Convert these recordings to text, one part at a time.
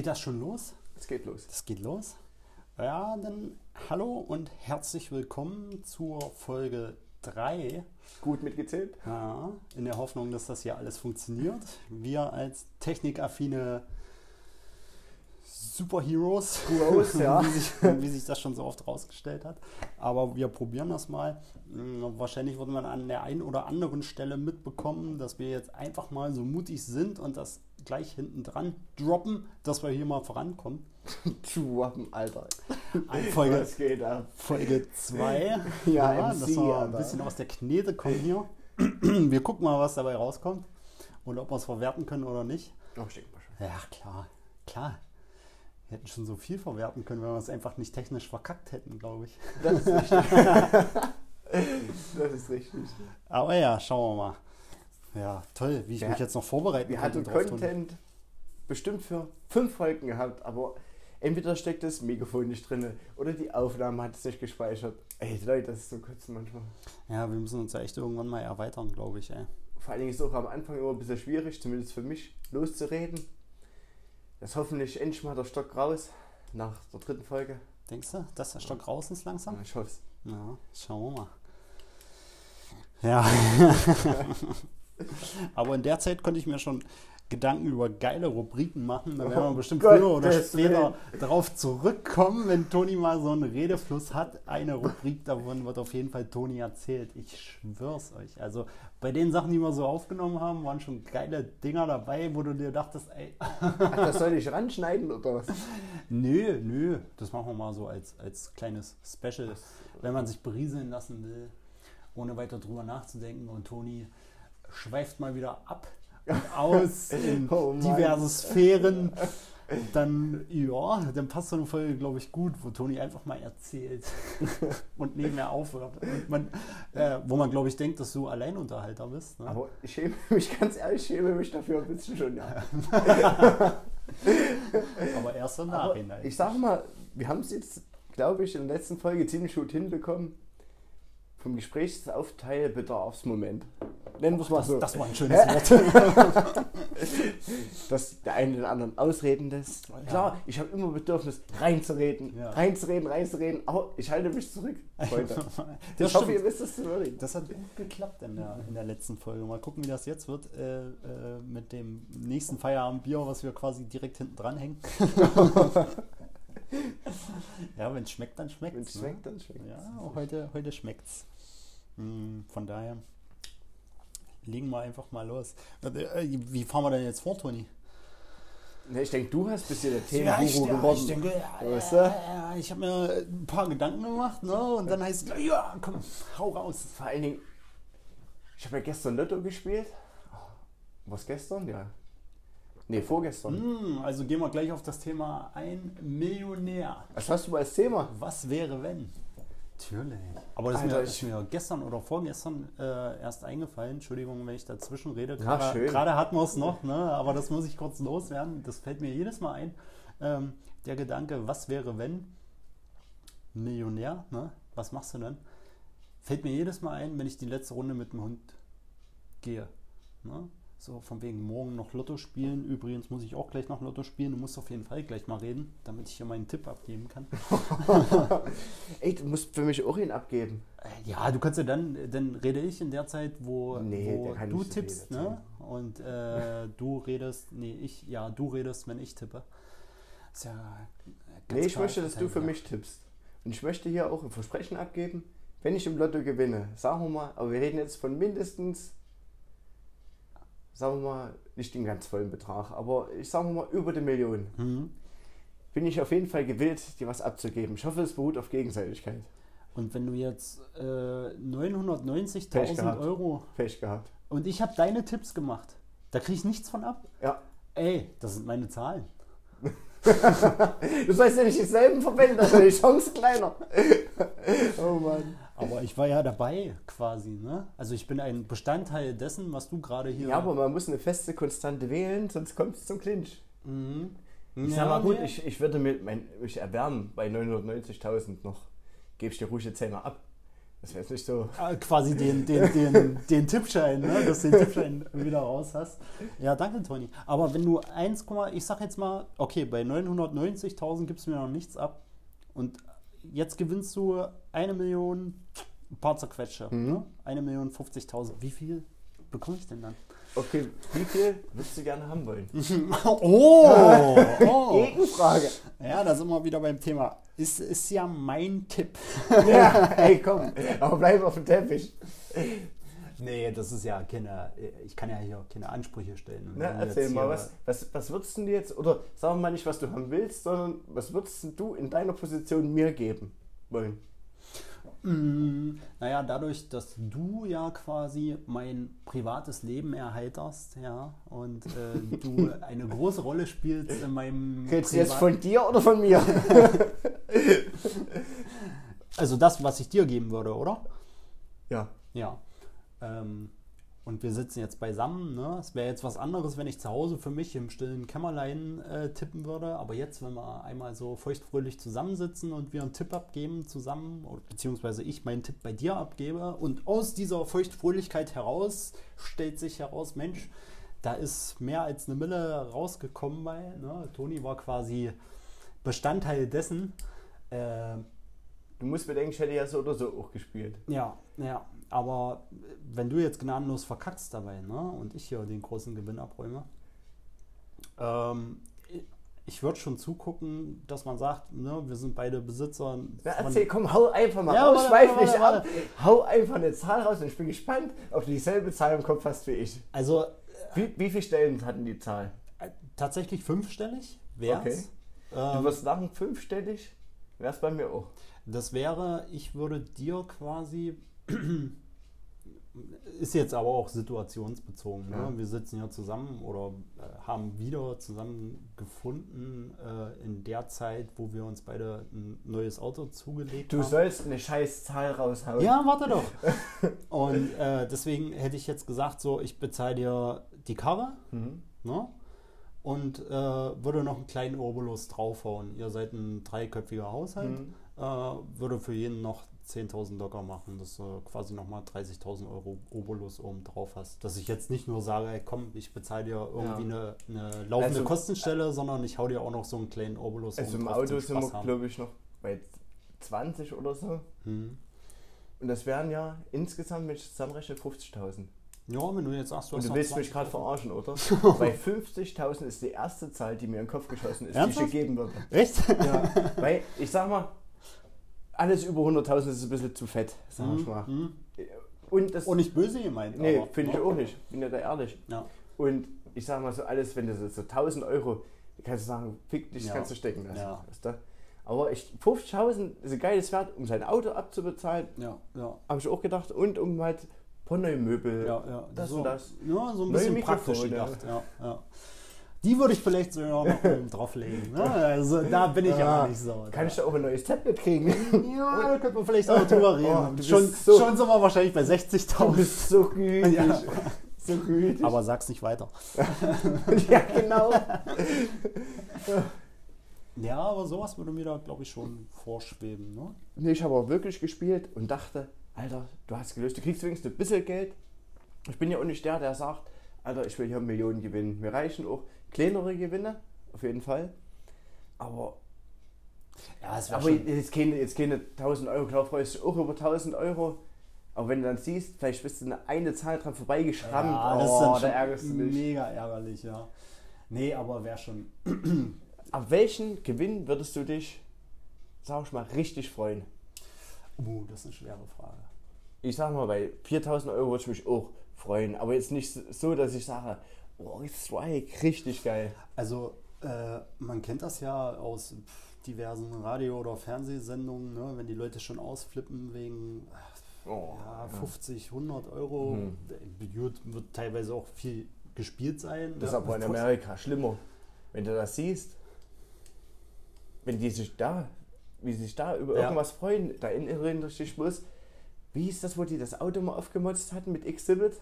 Geht das schon los? Es geht los. Das geht los. Ja, dann hallo und herzlich willkommen zur Folge 3. Gut mitgezählt? Ja, in der Hoffnung, dass das hier alles funktioniert. Wir als technikaffine Superheroes, Heroes, ja. wie, sich, wie sich das schon so oft rausgestellt hat. Aber wir probieren das mal. Hm, Wahrscheinlich wird man an der einen oder anderen Stelle mitbekommen, dass wir jetzt einfach mal so mutig sind und das gleich hinten dran droppen, dass wir hier mal vorankommen. Droppen, Alter. An Folge, Was geht ab? Folge 2. Ja, dass MC, wir ein Alter. bisschen aus der Knete kommen hier. Wir gucken mal, was dabei rauskommt und ob wir es verwerten können oder nicht. Oh. Ja, klar, klar. Wir hätten schon so viel verwerten können, wenn wir es einfach nicht technisch verkackt hätten, glaube ich. Das ist richtig. das ist richtig. Aber ja, schauen wir mal. Ja, toll, wie ich Wir mich jetzt noch vorbereiten Wir hatten. Content bestimmt für fünf Folgen gehabt, aber entweder steckt das Mikrofon nicht drin oder die Aufnahme hat es nicht gespeichert. Ey, Leute, das ist so kurz manchmal. Ja, wir müssen uns ja echt irgendwann mal erweitern, glaube ich, ey. Vor allen Dingen ist es auch am Anfang immer ein bisschen schwierig, zumindest für mich, loszureden. Das hoffentlich endlich mal der Stock raus nach der dritten Folge. Denkst du, dass der Stock raus ist langsam? Ich hoffe es. Ja, schauen wir mal. Ja. Aber in der Zeit konnte ich mir schon Gedanken über geile Rubriken machen. Da werden wir Oh bestimmt früher oder später darauf zurückkommen, wenn Toni mal so einen Redefluss hat. Eine Rubrik davon wird auf jeden Fall Toni erzählt. Ich schwör's euch. Also bei den Sachen, die wir so aufgenommen haben, waren schon geile Dinger dabei, wo du dir dachtest, ey, Ach, das soll ich ranschneiden oder was? Nö, nö, das machen wir mal so als, als kleines Special, wenn man sich berieseln lassen will, ohne weiter drüber nachzudenken. Und Toni schweift mal wieder ab und aus in Oh diverse Sphären. Dann, ja, dann passt so eine Folge, glaube ich, gut, wo Toni einfach mal erzählt und nebenher aufhört. Und man, äh, wo man, glaube ich, denkt, dass du Alleinunterhalter bist. Ne? Aber ich schäme mich, ganz ehrlich, ich schäme mich dafür ein bisschen schon. Ja. Aber erst im Nachhinein. ich sage mal, wir haben es jetzt, glaube ich, in der letzten Folge ziemlich gut hinbekommen. Vom Gesprächsaufteilbedarfsmoment. Nennen wir es mal das, so. das war ein schönes Wort. dass der eine den anderen ausreden lässt. Klar, ich habe immer Bedürfnis, reinzureden, Ja. reinzureden, reinzureden, aber ich halte mich zurück. Das ich hoffe, ihr wisst es zu würdigen. Das hat gut geklappt in der, in der letzten Folge. Mal gucken, wie das jetzt wird äh, äh, mit dem nächsten Feierabendbier, was wir quasi direkt hinten dran hängen. ja, wenn es schmeckt, dann schmeckt Wenn es. es schmeckt, dann schmeckt Ja, auch heute, heute schmeckt es. Von daher legen wir einfach mal los. Äh, Wie fahren wir denn jetzt vor, Toni? Ne, ich denke, du hast bis hier der Ja, ich, Themenguru ja, geworden. ich denke, ja, Weißt ja, du? ja, ich habe mir ein paar Gedanken gemacht ne? und dann heißt es, ja, komm, hau raus. Vor allen Dingen, ich habe ja gestern Lotto gespielt. Was gestern? Ja. Ne, vorgestern. Hm, also gehen wir gleich auf das Thema ein Millionär. Was hast du als Thema? Was wäre wenn? Natürlich. Aber das ist, Alter, mir, ich- ist mir gestern oder vorgestern äh, erst eingefallen. Entschuldigung, wenn ich dazwischen rede. Gerade hatten wir es noch, ne? aber das muss ich kurz loswerden. Das fällt mir jedes Mal ein. Ähm, der Gedanke, was wäre wenn? Millionär, ne? was machst du dann? Fällt mir jedes Mal ein, wenn ich die letzte Runde mit dem Hund gehe. Ne? So von wegen morgen noch Lotto spielen. Übrigens muss ich auch gleich noch Lotto spielen. Du musst auf jeden Fall gleich mal reden, damit ich hier meinen Tipp abgeben kann. Ey, du musst für mich auch ihn abgeben. Äh, Ja, du kannst ja dann, dann rede ich in der Zeit, wo, Nee, wo du so tippst, ne? Und äh, du redest, nee, ich, ja, du redest, wenn ich tippe. Ist ja äh, ganz Nee, ich möchte, dass du für mich tippst. Und ich möchte hier auch ein Versprechen abgeben, wenn ich im Lotto gewinne, sagen wir mal, aber wir reden jetzt von mindestens, sagen wir mal, nicht den ganz vollen Betrag, aber ich sage mal über die Million. Mhm. bin ich auf jeden Fall gewillt, dir was abzugeben. Ich hoffe, es beruht auf Gegenseitigkeit. Und wenn du jetzt äh, Pech 990.000 gehabt. Euro Pech gehabt. und ich habe deine Tipps gemacht, da kriege ich nichts von ab. Ja. Ey, das sind meine Zahlen. Du sollst ja nicht dieselben verwenden, dann ist die Chance kleiner. oh Mann. Aber ich war ja dabei quasi, ne? Also ich bin ein Bestandteil dessen, was du gerade hier. Ja, aber man muss eine feste Konstante wählen, sonst kommt es zum Clinch. Mhm. Ich Ja, sag mal gut, nee. ich, ich würde mit mein, mich erwärmen bei 990.000 noch. Gebe ich dir ruhig jetzt einmal ab. Das wäre jetzt nicht so. äh, quasi den, den, den, den Tippschein, ne? dass du den Tippschein wieder raus hast. Ja, danke, Toni. Aber wenn du 1, ich sag jetzt mal, okay, bei 990.000 gibst du mir noch nichts ab und jetzt gewinnst du eine Million, ein paar zerquetsche, ne? eine Million 50.000. Wie viel bekomme ich denn dann? Okay, wie viel würdest du gerne haben wollen? Oh, oh. Gegenfrage. Ja, da sind wir wieder beim Thema. Ist, ist ja mein Tipp. Ja, ey, komm. Aber bleib auf dem Teppich. Nee, das ist ja keine, ich kann ja hier keine Ansprüche stellen. Na, erzähl mal, was, was, was würdest du jetzt, oder sagen wir mal nicht, was du haben willst, sondern was würdest du in deiner Position mir geben wollen? Mm, Naja, dadurch, dass du ja quasi mein privates Leben erheiterst, ja, und äh, du eine große Rolle spielst in meinem Redest du jetzt von dir oder von mir? Also das, was ich dir geben würde, oder? Ja. Ja. Ähm, und wir sitzen jetzt beisammen. Ne? Es wäre jetzt was anderes, wenn ich zu Hause für mich im stillen Kämmerlein äh, tippen würde. Aber jetzt, wenn wir einmal so feuchtfröhlich zusammensitzen und wir einen Tipp abgeben zusammen, oder, beziehungsweise ich meinen Tipp bei dir abgebe und aus dieser Feuchtfröhlichkeit heraus stellt sich heraus, Mensch, da ist mehr als eine Mille rausgekommen bei. Ne? Toni war quasi Bestandteil dessen. Äh, Du musst bedenken, ich hätte ja so oder so auch gespielt. ja, ja, aber wenn du jetzt gnadenlos verkackst dabei, ne, und ich hier den großen Gewinn abräume, ähm, ich würde schon zugucken, dass man sagt, ne, wir sind beide Besitzer. Von- erzähl, komm, hau einfach mal Ja, raus, schweif nicht warte, ab. Hau einfach eine Zahl raus und ich bin gespannt, ob du dieselbe Zahl im Kopf hast wie ich. also Wie, wie viele Stellen hatten die Zahl? äh, tatsächlich fünfstellig wäre Okay. es. Du Ähm, wirst lachen, fünfstellig, wäre es bei mir auch. das wäre, ich würde dir quasi, ist jetzt aber auch situationsbezogen. Ne? Ja. Wir sitzen hier zusammen oder äh, haben wieder zusammen gefunden äh, in der Zeit, wo wir uns beide ein neues Auto zugelegt Du haben. sollst eine scheiß Zahl raushauen. Ja, warte doch. Und äh, deswegen hätte ich jetzt gesagt, so, ich bezahle dir die Karre Mhm. ne? und äh, würde noch einen kleinen Obolus draufhauen. Ihr seid ein dreiköpfiger Haushalt, Mhm. äh, würde für jeden noch 10.000 locker machen, dass du quasi nochmal 30.000 Euro Obolus oben drauf hast. Dass ich jetzt nicht nur sage, ey, komm, ich bezahle dir irgendwie eine, eine laufende Also- Kostenstelle, sondern ich hau dir auch noch so einen kleinen Obolus Also im Auto sind wir, glaube ich, noch bei 20 oder so. Hm. Und das wären ja insgesamt, wenn ich zusammenrechne, 50.000. Ja, wenn du jetzt sagst, du Und hast du willst mich 20.000. gerade verarschen, oder? Weil 50.000 ist die erste Zahl, die mir in den Kopf geschossen ist, Ernsthaft? die ich dir geben würde. Echt? Ja, weil ich sag mal, alles über 100.000 ist ein bisschen zu fett, sag ich mal. Mhm. Und das. Und nicht böse gemeint. nee, finde ich auch nicht. Bin ja da ehrlich. Ja. Und ich sag mal so, alles, wenn du so, so 1000 Euro, kannst du sagen, fick dich, Ja. kannst du stecken lassen. Ja. Weißt du? Aber ich, 50.000 ist ein geiles Wert, um sein Auto abzubezahlen, Ja, ja. habe ich auch gedacht. Und um halt Pornomöbel. Ja, ja. Das so, und das. Ja, so ein Neue bisschen Mikrofone. praktisch gedacht. Ja, ja. Die würde ich vielleicht sogar noch oben drauflegen. Ne? Also da bin ich Ah, aber nicht so. Kann ich da. auch ein neues Tablet kriegen? Ja, da könnte man vielleicht auch drüber reden. Oh, schon, so- schon sind wir wahrscheinlich bei Du 60.000. bist so gütig. Ja. So gütig. Aber sag's nicht weiter. ja, genau. Ja, aber sowas würde mir da, glaube ich, schon vorschweben. Ne? Nee, ich habe auch wirklich gespielt und dachte, Alter, du hast gelöst, du kriegst wenigstens ein bisschen Geld. Ich bin ja auch nicht der, der sagt, Alter, ich will hier Millionen gewinnen. Mir reichen auch kleinere Gewinne, auf jeden Fall. Aber, Ja, es wäre aber schon. jetzt, keine, jetzt keine 1000 Euro, klar freust du dich auch über 1000 Euro. Aber wenn du dann siehst, vielleicht bist du eine, eine Zahl dran vorbeigeschrammt, Ja, das ist oh, dann da schon ärgerst du dich. mega ärgerlich, ja. Nee, aber wäre schon. Auf welchen Gewinn würdest du dich, sag ich mal, richtig freuen? Uh, das ist eine schwere Frage. ich sag mal, bei 4000 Euro würde ich mich auch freuen. Aber jetzt nicht so, dass ich sage, oh, Strike, richtig geil. Also, äh, man kennt das ja aus diversen Radio- oder Fernsehsendungen, ne? wenn die Leute schon ausflippen wegen Oh, ja, 50, 100 Euro. Mhm. Gut, wird teilweise auch viel gespielt sein. Das ist ne? aber in Amerika schlimmer. Wenn du das siehst, wenn die sich da, wie sie sich da über Ja. irgendwas freuen, da erinnere ich dich bloß, wie hieß das, wo die das Auto mal aufgemotzt hatten mit Exhibit?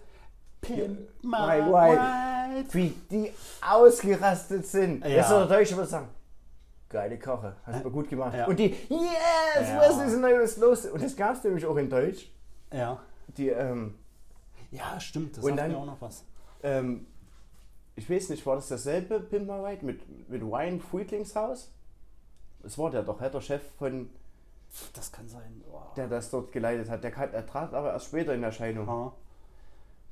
Pimp My my wife. Wie die ausgerastet sind. Ja. Das ist der Deutsche würde sagen, geile Koche, hast du gut gemacht. Ja. Und die, yes, Ja. was ist denn da los? Und das gab es nämlich auch in Deutsch. Ja. Die, ähm, Ja, stimmt, das Und dann- mir auch noch was. ähm, ich weiß nicht, war das dasselbe Pimp My Ride mit, mit Ryan Friedlingshaus? Das war der doch, der Chef von, Das kann sein. Oh. der das dort geleitet hat. Der, kann, der trat aber erst später in Erscheinung, Ja,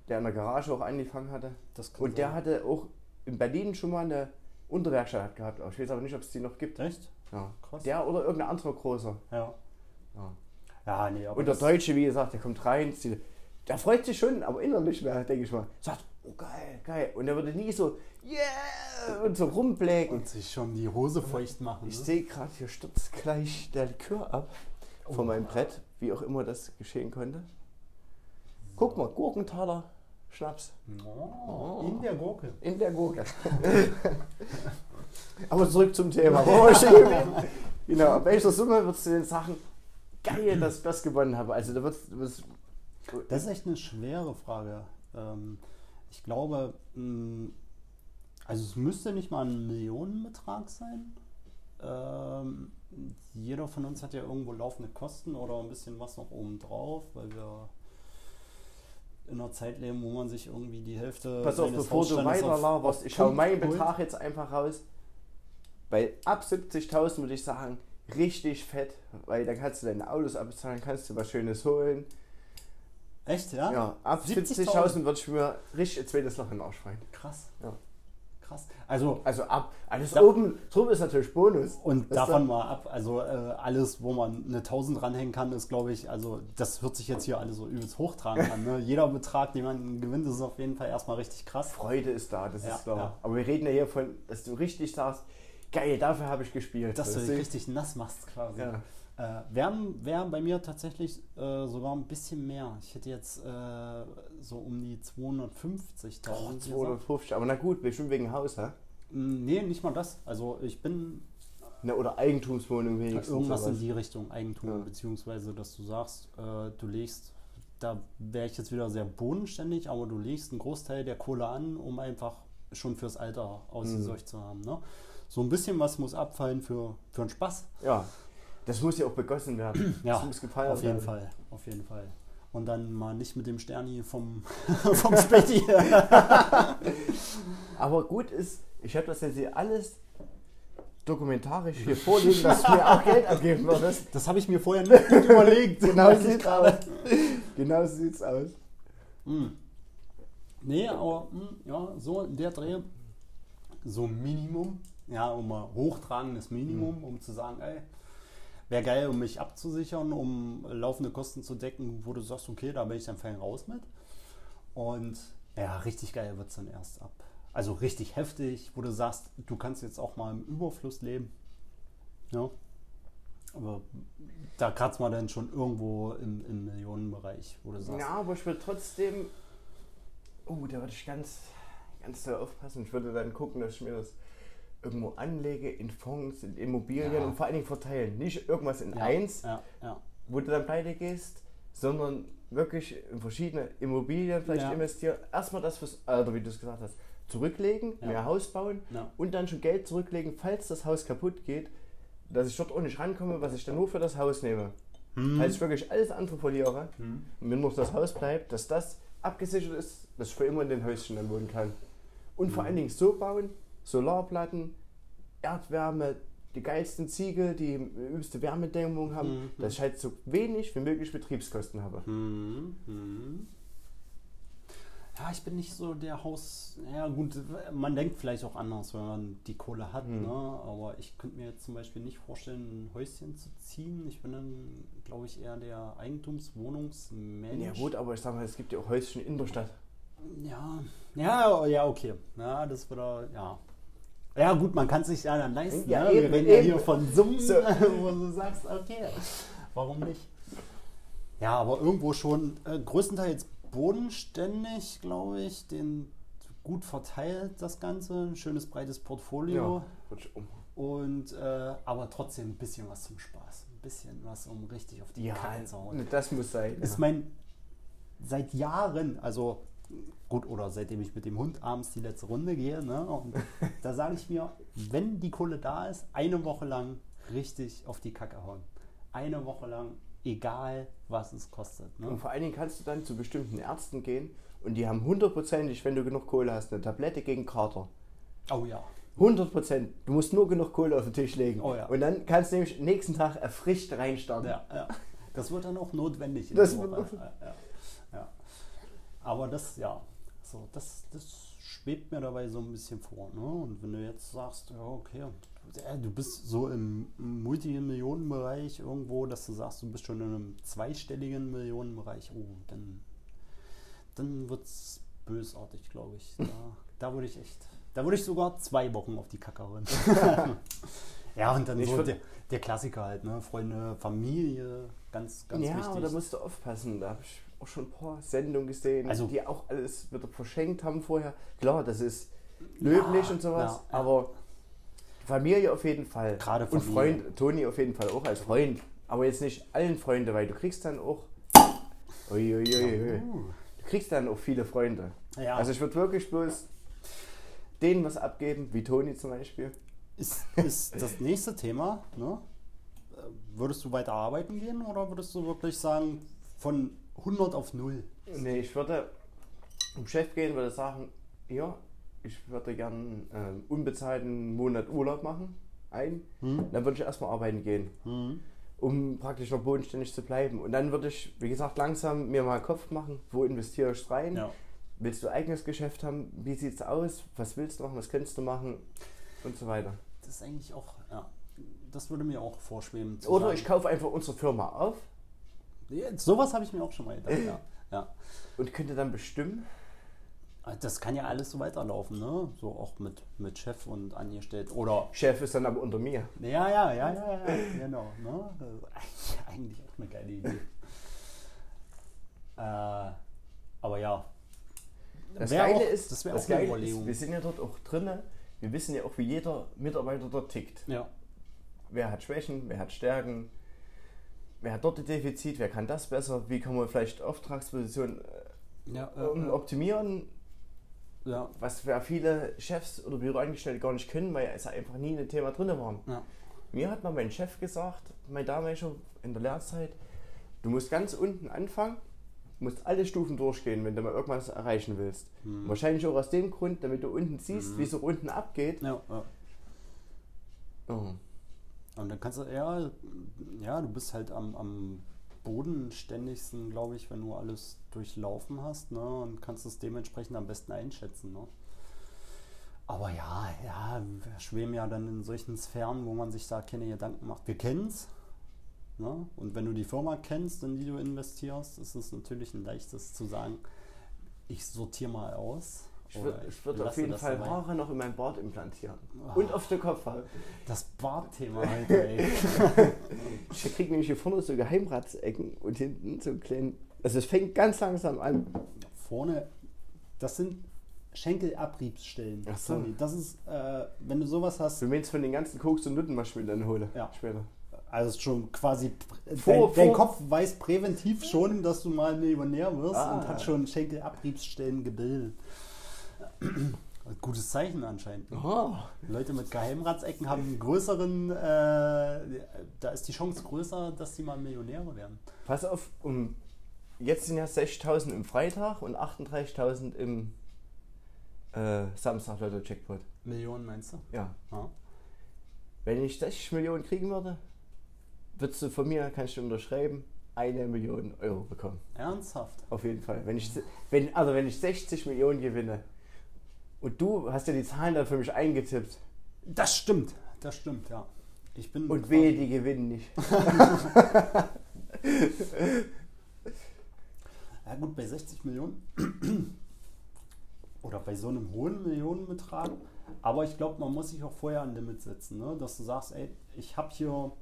der in der Garage auch angefangen hatte. Und der sein. hatte auch in Berlin schon mal eine Unterwerkstatt gehabt. Ich weiß aber nicht, ob es die noch gibt. Echt? Ja. Krass. Der oder irgendein anderer großer. Ja. Ja. Ja, nee, Und der Deutsche, wie gesagt, der kommt rein, zieht- der freut sich schon, aber innerlich mehr, denke ich mal. Sagt, oh geil, geil. Und er würde nie so, yeah, und so rumblägen. und sich schon die Hose feucht machen. Ich ne? sehe gerade, hier stürzt gleich der Likör ab von Oh. meinem Brett, wie auch immer das geschehen konnte. Guck mal, Gurkenthaler Schnaps Oh, in der Gurke. in der Gurke. aber zurück zum Thema. Genau, ab welcher Summe würdest du denn sagen, geil, dass ich das gewonnen habe? Also da wird's, wird's Das ist echt eine schwere Frage. Ähm, ich glaube, mh, also es müsste nicht mal ein Millionenbetrag sein. Ähm, jeder von uns hat ja irgendwo laufende Kosten oder ein bisschen was noch oben drauf, weil wir in einer Zeit leben, wo man sich irgendwie die Hälfte. Pass auf, bevor du weiter laberst, ich hau Pump meinen. Betrag jetzt einfach raus. Bei ab 70.000 würde ich sagen, richtig fett, weil dann kannst du deine Autos abbezahlen, kannst du was Schönes holen. Echt, ja? Ja, ab 70.000 70.000 würde ich mir richtig ein zweites Loch in den Arsch fallen. Krass. Ja. Krass. Also, Also ab, alles Da- oben, drüber ist natürlich Bonus. Und du? davon mal ab, also äh, alles, wo man eine 1000 dranhängen kann, ist, glaube ich, also das hört sich jetzt hier alles so übelst hochtragen an. Ne? Jeder Betrag, den man gewinnt, ist auf jeden Fall erstmal richtig krass. Freude ist da, das Ja, ist klar. ja. Aber wir reden ja hier von, dass du richtig sagst, geil, dafür habe ich gespielt. Dass du dich richtig nass machst quasi. Ja. Äh, Wären wär bei mir tatsächlich äh, sogar ein bisschen mehr. Ich hätte jetzt äh, so um die 250.000. Oh, gesagt. 250, aber na gut, bestimmt wegen Haus, hä? Mm, Nee, nicht mal das. Also ich bin Ne, oder Eigentumswohnung wenigstens. Irgendwas sowas. in die Richtung Eigentum, Ja. beziehungsweise dass du sagst, äh, du legst, da wäre ich jetzt wieder sehr bodenständig, aber du legst einen Großteil der Kohle an, um einfach schon fürs Alter ausgesorgt zu haben. Ne? So ein bisschen was muss abfallen für, für einen Spaß. Ja, das muss ja auch begossen werden. Ja, das muss gefeiert Auf jeden werden. Fall, auf jeden Fall. Und dann mal nicht mit dem Sterni vom, vom Späti. Aber gut ist, ich habe das jetzt hier alles dokumentarisch hier vorliegen, dass du mir auch Geld abgeben würdest. Das habe ich mir vorher nicht gut überlegt. Genau so gerade. aus. Genau so sieht's aus. Mm. Nee, aber mm, ja, so in der Dreh, so Minimum, ja, um mal hochtragendes Minimum, um zu sagen, ey, wäre geil, um mich abzusichern, um laufende Kosten zu decken, wo du sagst, okay, da bin ich dann fein raus mit. Und ja, richtig geil wird es dann erst ab. Also richtig heftig, wo du sagst, du kannst jetzt auch mal im Überfluss leben. Ja. Aber da kratzt man dann schon irgendwo im, im Millionenbereich, wo du sagst, Ja, aber ich würde trotzdem. Oh, da würde ich ganz, ganz doll aufpassen. Ich würde dann gucken, dass ich mir das irgendwo anlege, in Fonds, in Immobilien Ja. und vor allen Dingen verteilen. Nicht irgendwas in ja, eins, Ja, wo du dann pleite gehst, sondern wirklich in verschiedene Immobilien vielleicht investieren. Erstmal das fürs Alter, wie du es gesagt hast, zurücklegen, mehr Haus bauen und dann schon Geld zurücklegen, falls das Haus kaputt geht, dass ich dort auch nicht rankomme, was ich dann nur für das Haus nehme. Hm. Falls ich wirklich alles andere verliere Hm. und mir noch das Haus bleibt, dass das abgesichert ist, dass ich für immer in den Häuschen dann wohnen kann. Und vor Mhm. allen Dingen so bauen, Solarplatten, Erdwärme, die geilsten Ziegel, die übelste Wärmedämmung haben, Mhm. dass ich halt so wenig wie möglich Betriebskosten habe. Hm. Hm. Ja, ich bin nicht so der Haus. Ja, gut, man denkt vielleicht auch anders, wenn man die Kohle hat, Hm. ne? Aber ich könnte mir jetzt zum Beispiel nicht vorstellen, ein Häuschen zu ziehen. Ich bin dann, glaube ich, eher der Eigentumswohnungsmensch. Ja gut, aber ich sag mal, es gibt ja auch Häuschen in der Stadt. Ja, ja, ja, okay. Ja, das wieder, ja. Ja, gut, man kann es sich ja dann leisten. Ja, ne? eben, Wir reden ja hier von Summen, So. wo du sagst, okay, warum nicht? Ja, aber irgendwo schon äh, größtenteils bodenständig, glaube ich, den gut verteilt das Ganze, ein schönes breites Portfolio ich um. und äh, aber trotzdem ein bisschen was zum Spaß, ein bisschen was, um richtig auf die Ja, Kacke zu hauen das muss sein. ist ja. mein seit Jahren, also gut, oder seitdem ich mit dem Hund abends die letzte Runde gehe, ne, und da sage ich mir, wenn die Kohle da ist, eine Woche lang richtig auf die Kacke hauen. Eine Woche lang egal was es kostet. Ne? Und vor allen Dingen kannst du dann zu bestimmten Ärzten gehen und die haben hundertprozentig, wenn du genug Kohle hast, eine Tablette gegen Kater. Oh ja. 100 Prozent. Du musst nur genug Kohle auf den Tisch legen. Oh ja. Und dann kannst du nämlich nächsten Tag erfrischt reinstarten. Ja, ja. Das wird dann auch notwendig. in Das der wird- Woche. ja, ja. ja. Aber das, ja, so, das, das schwebt mir dabei so ein bisschen vor. Ne? Und wenn du jetzt sagst, ja, okay, äh, du bist so im Multimillionenbereich irgendwo, dass du sagst, du bist schon in einem zweistelligen Millionenbereich, oh, dann, dann wird es bösartig, glaube ich. Da, da würde ich echt, da würde ich sogar zwei Wochen auf die Kacke rennen. ja, und dann Ich so der, der Klassiker halt, ne? Freunde, Familie, ganz, ganz ja, wichtig. aber da musst du aufpassen. Da habe ich auch schon ein paar Sendungen gesehen, Also- die auch alles wieder verschenkt haben vorher. Klar, das ist löblich Ja, und sowas, ja, aber Familie auf jeden Fall. Gerade Und Familie. Freund, Toni auf jeden Fall auch als Freund. Aber jetzt nicht allen Freunde, weil du kriegst dann auch. Uiuiui, Uh. Du kriegst dann auch viele Freunde. Ja, Also ich würde wirklich bloß denen was abgeben, wie Toni zum Beispiel. ist, ist das nächste Thema, ne? Äh, Würdest du weiter arbeiten gehen oder würdest du wirklich sagen, von 100 auf 0? Nee, ich würde zum Chef gehen, würde sagen, ja, ich würde gern ähm, unbezahlten Monat Urlaub machen, ein. Hm? Dann würde ich erstmal arbeiten gehen, Hm? um praktisch noch bodenständig zu bleiben. Und dann würde ich, wie gesagt, langsam mir mal Kopf machen, wo investiere ich rein? Ja. Willst du eigenes Geschäft haben? Wie sieht es aus? Was willst du machen? Was könntest du machen? Und so weiter. Das ist eigentlich auch, ja, das würde mir auch vorschweben. Oder sagen. ich kaufe einfach unsere Firma auf Ja, sowas habe ich mir auch schon mal gedacht, ja. ja. und könnte dann bestimmen, Das kann ja alles so weiterlaufen, ne? So auch mit, mit Chef und Angestellten. Oder Chef ist dann aber unter mir. Ja, ja, ja, ja, ja, genau. Ne? Eigentlich- auch eine geile Idee. äh, aber ja. Das Wär Geile auch, ist, das das Geile ist, wir sind ja dort auch drinne. Wir wissen ja auch, wie jeder Mitarbeiter dort tickt. ja, Wer hat Schwächen, wer hat Stärken, wer hat dort ein Defizit, wer kann das besser, wie kann man vielleicht Auftragspositionen ja, äh, ähm, äh, optimieren, ja, was ja viele Chefs oder Büroangestellte gar nicht können, weil es einfach nie ein Thema drin waren. ja. Mir hat mal mein Chef gesagt, mein damaliger in der Lehrzeit, du musst ganz unten anfangen, musst alle Stufen durchgehen, wenn du mal irgendwas erreichen willst. Hm. Wahrscheinlich auch aus dem Grund, damit du unten siehst, Mhm. wie es auch unten abgeht. ja, ja. Oh. Und dann kannst du, ja, ja, du bist halt am, am bodenständigsten, glaube ich, wenn du alles durchlaufen hast, ne? Und kannst es dementsprechend am besten einschätzen, ne? Aber ja, ja, wir schweben ja dann in solchen Sphären, wo man sich da keine Gedanken macht. Wir kennen es. Ne? Und wenn du die Firma kennst, in die du investierst, ist es natürlich ein leichtes zu sagen, ich sortiere mal aus. Ich würde würd auf jeden Fall. Haare noch in mein Bart implantieren. Ah. Und auf der Kopfhaut. Das Bartthema heute, ey. Ich kriege nämlich hier vorne so Geheimratsecken und hinten so einen kleinen. Also es fängt ganz langsam an. Vorne, das sind Schenkelabriebsstellen. Ach so. Das ist, äh, wenn du sowas hast, Du meinst von den ganzen Koks und Nuttenmaschinen dann hole. Ja. Später. also schon quasi, dein, Vor- dein vor- Kopf weiß präventiv schon, dass du mal Millionär wirst Ah. und hat schon Schenkelabriebsstellen gebildet. Gutes Zeichen anscheinend. Oh. Leute mit Geheimratsecken haben einen größeren, äh, da ist die Chance größer, dass sie mal Millionäre werden. Pass auf, um, jetzt sind ja 60.000 im Freitag und 38.000 im äh, Samstag Lotto Jackpot. Millionen meinst du? Ja. Ja. Wenn ich 60 Millionen kriegen würde, würdest du von mir, kannst du unterschreiben, eine Million Euro bekommen. Ernsthaft? Auf jeden Fall. Wenn ich, wenn, also wenn ich 60 Millionen gewinne und du hast ja die Zahlen dann für mich eingetippt Das stimmt, das stimmt, ja. Ich bin und wehe, die gewinnen nicht. Ja gut, bei 60 Millionen oder bei so einem hohen Millionenbetrag. Aber ich glaube, man muss sich auch vorher ein Limit setzen, ne? dass du sagst, ey, ich habe hier,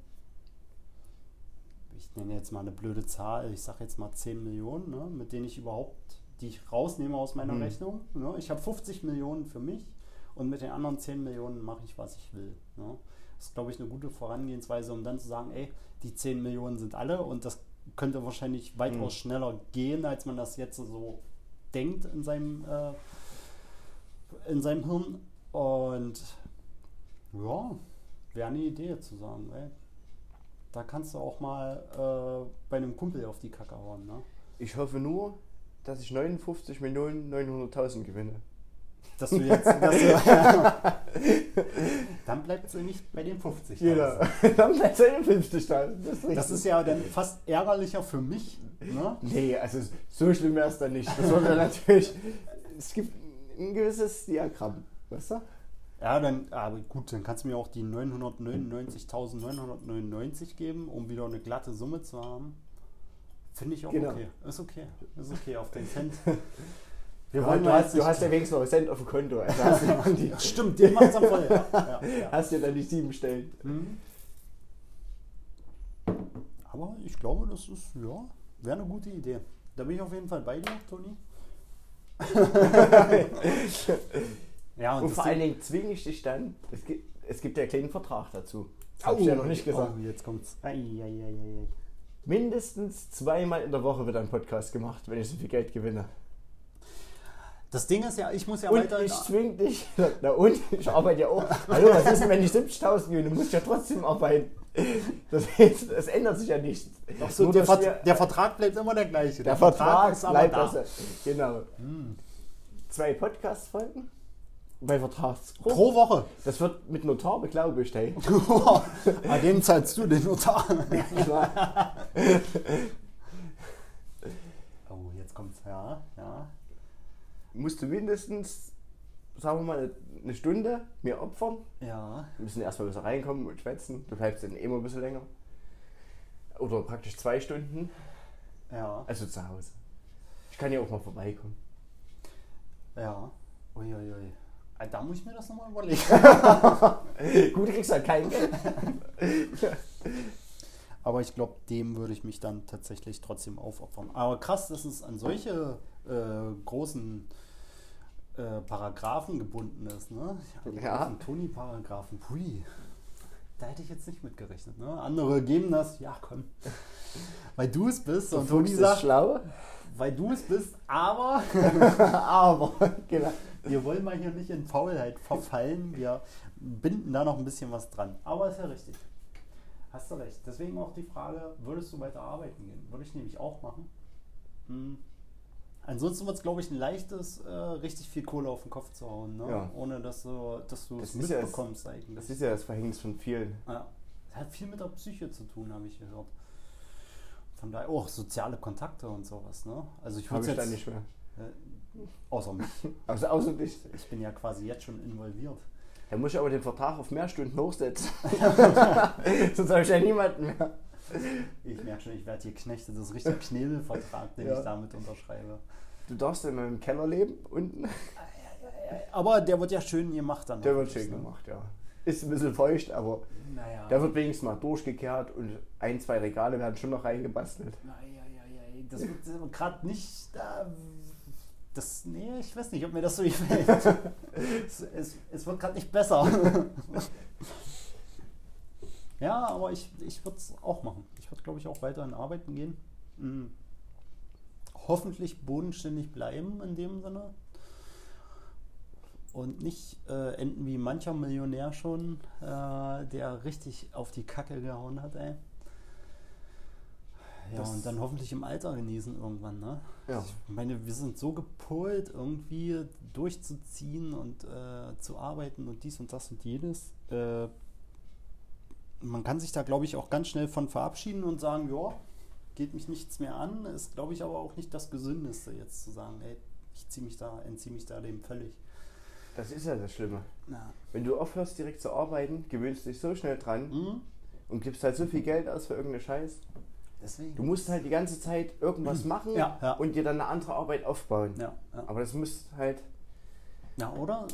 ich nenne jetzt mal eine blöde Zahl, ich sage jetzt mal 10 Millionen, ne? mit denen ich überhaupt, die ich rausnehme aus meiner Mhm. Rechnung. Ne? Ich habe 50 Millionen für mich und mit den anderen 10 Millionen mache ich, was ich will. Ne? Das ist, glaube ich, eine gute Vorangehensweise, um dann zu sagen, ey, die 10 Millionen sind alle und das könnte wahrscheinlich weitaus Mhm. schneller gehen, als man das jetzt so denkt in seinem, äh, in seinem Hirn. Und ja, wäre eine Idee zu sagen, ey, Da kannst du auch mal äh, bei einem Kumpel auf die Kacke hauen. Ne? Ich hoffe nur, dass ich 59 Millionen 900.000 gewinne. Dass du jetzt. Dass du, dann bleibt sie nicht bei den 50. Genau. Dann bleibt es 50 dann. Das ist. Das ist ja dann fast ärgerlicher für mich. Ne? Nee, also so schlimm wäre es dann nicht. Das sollte natürlich. Es gibt ein gewisses Diagramm, weißt du? Ja, dann, aber gut, dann kannst du mir auch die 999.999 geben, um wieder eine glatte Summe zu haben. Finde ich auch Genau. okay. Ist okay. Ist okay auf den Cent. Du, wollen du, hast, du hast ja wenigstens noch einen Cent auf dem Konto. Also Stimmt, den macht's am voll. Ja, ja, ja. hast dir dann die sieben Stellen. Mhm. Aber ich glaube, das ist, ja, wäre eine gute Idee. Da bin ich auf jeden Fall bei dir, Toni. ja, Und das vor allen Dingen zwinge ich dich dann, es gibt, es gibt ja einen kleinen Vertrag dazu. Das habe ich ja noch nicht gesagt. Oh, jetzt kommt's. Ei, ei, ei, ei. Mindestens zweimal in der Woche wird ein Podcast gemacht, wenn ich so viel Geld gewinne. Das Ding ist ja, ich muss ja Und weiterhin. ich zwing dich, na und, ich arbeite ja auch. Hallo, was ist denn, wenn ich 70.000 gewinne? Du musst ja trotzdem arbeiten. Das, heißt, das ändert sich ja nicht. Ach so, Nur, der, Vert wir- der Vertrag bleibt immer der gleiche. Der Vertrag ist aber bleibt da. also. Genau. Zwei Podcast-Folgen bei Vertragsbruch. Pro Woche. Das wird mit Notar beglaubigt, ey. An dem zahlst du den Notar. Oh, jetzt kommt's. Ja, ja. Musst du mindestens, sagen wir mal, eine Stunde mir opfern. Ja. Wir müssen erstmal ein bisschen reinkommen und schwätzen. Du bleibst dann immer ein bisschen länger. Oder praktisch zwei Stunden. Ja. Also zu Hause. Ich kann ja auch mal vorbeikommen. Ja. Uiuiui. Ah, Da muss ich mir das nochmal überlegen. Gut, du kriegst halt kein Geld. Aber ich glaube, dem würde ich mich dann tatsächlich trotzdem aufopfern. Aber krass, dass es an solche äh, großen äh, Paragraphen gebunden ist. Ne? Ja. Toni-Paragraphen. Pui. Da hätte ich jetzt nicht mitgerechnet. Ne? Andere geben das, ja komm. Weil du es bist und Toni sagt, schlau. weil du es bist, aber Aber, genau. wir wollen mal hier nicht in Faulheit verfallen. Wir binden da noch ein bisschen was dran. Aber ist ja richtig. Hast du recht. Deswegen auch die Frage, würdest du weiter arbeiten gehen? Würde ich nämlich auch machen. Hm. Ansonsten wird es, glaube ich, ein leichtes, äh, richtig viel Kohle auf den Kopf zu hauen, ne? Ja. ohne dass du, dass du Das es ist ja das- mitbekommst eigentlich. Das ist ja das Verhängnis von vielen. Ja. Das hat viel mit der Psyche zu tun, habe ich gehört. Von daher auch soziale Kontakte und sowas. Ne? Also ich würde jetzt, nicht mehr. äh, außer mich, Also außer dich. ich bin ja quasi jetzt schon involviert. Da muss ich aber den Vertrag auf mehr Stunden hochsetzen. Sonst habe ich ja niemanden mehr. Ich merke schon, ich werde hier geknechtet. Das ist richtig Knebelvertrag, den Ja. ich damit unterschreibe. Du darfst in meinem Keller leben unten. Aber der wird ja schön gemacht dann. Der wird schön ne? gemacht, ja. Ist ein bisschen feucht, aber Naja. der wird wenigstens mal durchgekehrt und ein, zwei Regale werden schon noch reingebastelt. Naja, ja, ja, das wird gerade nicht. Äh, das, nee, ich weiß nicht, ob mir das so gefällt. es, es, es wird gerade nicht besser. ja, aber ich, ich würde es auch machen. Ich würde, glaube ich, auch weiterhin arbeiten gehen. Hm. Hoffentlich bodenständig bleiben in dem Sinne. Und nicht äh, enden wie mancher Millionär schon, äh, der richtig auf die Kacke gehauen hat, ey. Ja, Das- und dann hoffentlich im Alter genießen irgendwann, ne? Ja. Ich meine, wir sind so gepolt, irgendwie durchzuziehen und äh, zu arbeiten und dies und das und jenes. Äh, man kann sich da, glaube ich, auch ganz schnell von verabschieden und sagen, ja, geht mich nichts mehr an. Ist, glaube ich, aber auch nicht das Gesündeste, jetzt zu sagen, ey, ich ziehe mich da, entziehe mich da dem völlig. Das ist ja das Schlimme. Na. Wenn du aufhörst direkt zu arbeiten, gewöhnst du dich so schnell dran Hm? und gibst halt so viel Geld aus für irgendeine Scheiß. Deswegen. Du musst halt die ganze Zeit irgendwas machen Ja, ja. und dir dann eine andere Arbeit aufbauen. ja, ja. Aber das muss halt. Ja, oder,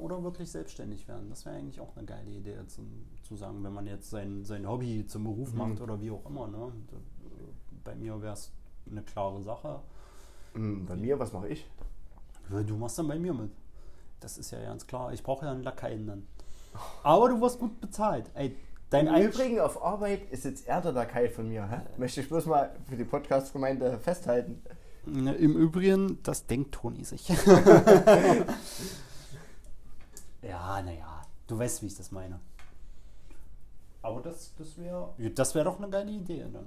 oder wirklich selbstständig werden. Das wäre eigentlich auch eine geile Idee, zu, zu sagen, wenn man jetzt sein, sein Hobby zum Beruf Mhm. macht oder wie auch immer. Ne? Bei mir wäre es eine klare Sache. Hm, bei mir, was mache ich? Du machst dann bei mir mit. Das ist ja ganz klar. Ich brauche ja einen Lakaien dann. Aber du wirst gut bezahlt. Ey, dein Im. Übrigen auf Arbeit ist jetzt er der Lakai von mir. Hä? Möchte ich bloß mal für die Podcast-Gemeinde festhalten. Ne, Im Übrigen, das denkt Toni sich. ja, naja, du weißt, wie ich das meine. Aber das, das wäre das wär doch eine geile Idee. Dann.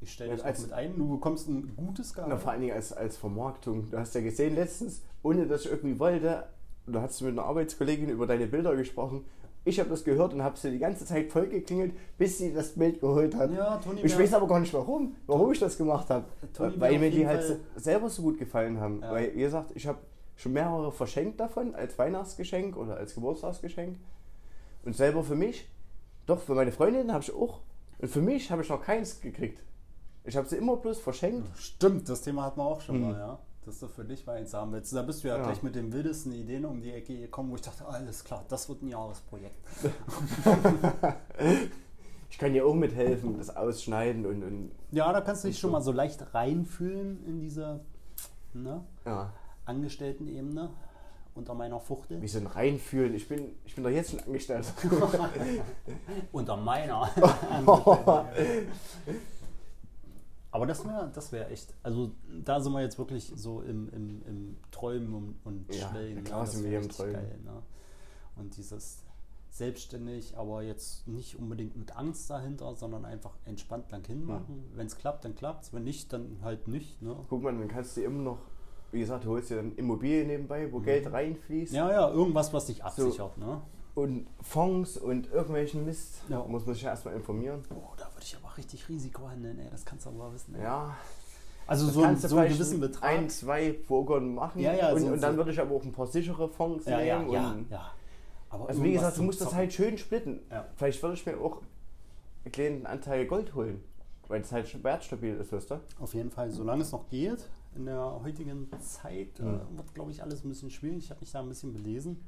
Ich stelle dich Als- auch mit ein, du bekommst ein gutes Na, Gehalt. vor allen Dingen als, als Vermarktung. Du hast ja gesehen letztens, ohne dass ich irgendwie wollte, da hast du mit einer Arbeitskollegin über deine Bilder gesprochen. Ich habe das gehört und habe sie die ganze Zeit vollgeklingelt, bis sie das Bild geholt hat. Ja, Toni Ich weiß aber gar nicht warum, warum ich das gemacht habe. Weil mir die halt Fall- se- selber so gut gefallen haben. Ja. Weil, wie gesagt, ich habe schon mehrere verschenkt davon, als Weihnachtsgeschenk oder als Geburtstagsgeschenk. Und selber für mich, doch für meine Freundin habe ich auch. Und für mich habe ich noch keins gekriegt. Ich habe sie immer bloß verschenkt. Stimmt, das Thema hatten wir auch schon Hm. mal, ja. Dass du für dich mal eins haben willst. Da bist du ja, Ja. gleich mit den wildesten Ideen um die Ecke gekommen, wo ich dachte, alles klar, das wird ein Jahresprojekt. Ich kann dir auch mithelfen, das Ausschneiden und, und Ja, da kannst du dich schon mal so leicht reinfühlen in diese ne, ja, Angestellten-Ebene unter meiner Fuchtel. wie so ein Reinfühlen. Ich bin, ich bin doch jetzt schon angestellt. Unter meiner. Aber das wäre das wär echt, also da sind wir jetzt wirklich so im, im, im Träumen und, und Ja, Schwelgen. na klar das sind wir hier im Träumen. Geil, ne? Und dieses selbstständig, aber jetzt nicht unbedingt mit Angst dahinter, sondern einfach entspannt lang hinmachen. Wenn es klappt, dann klappt es. Wenn nicht, dann halt nicht. Ne? Guck mal, dann kannst du immer noch, wie gesagt, du holst dir dann Immobilien nebenbei, wo Geld reinfließt. Ja, ja, irgendwas, was dich absichert. Ne? Und Fonds und irgendwelchen Mist. Ja. Muss man sich ja erstmal informieren. Oh, da würde ich aber richtig Risiko handeln, ey. Das kannst du aber wissen. Ey. Ja. Also das so, ein, kannst so einen gewissen Betrag. Ein, zwei Pokern machen. Ja, ja, und, so- und dann so- würde ich aber auch ein paar sichere Fonds ja, ja, nehmen. ja, und, ja. Aber Also wie gesagt, du musst das Zocken. halt schön splitten. Ja. Vielleicht würde ich mir auch einen kleinen Anteil Gold holen. Weil es halt wertstabil ist, weißt du? Auf jeden Fall, solange es noch geht. In der heutigen Zeit Mhm. äh, wird, glaube ich, alles ein bisschen schwierig. Ich habe mich da ein bisschen belesen.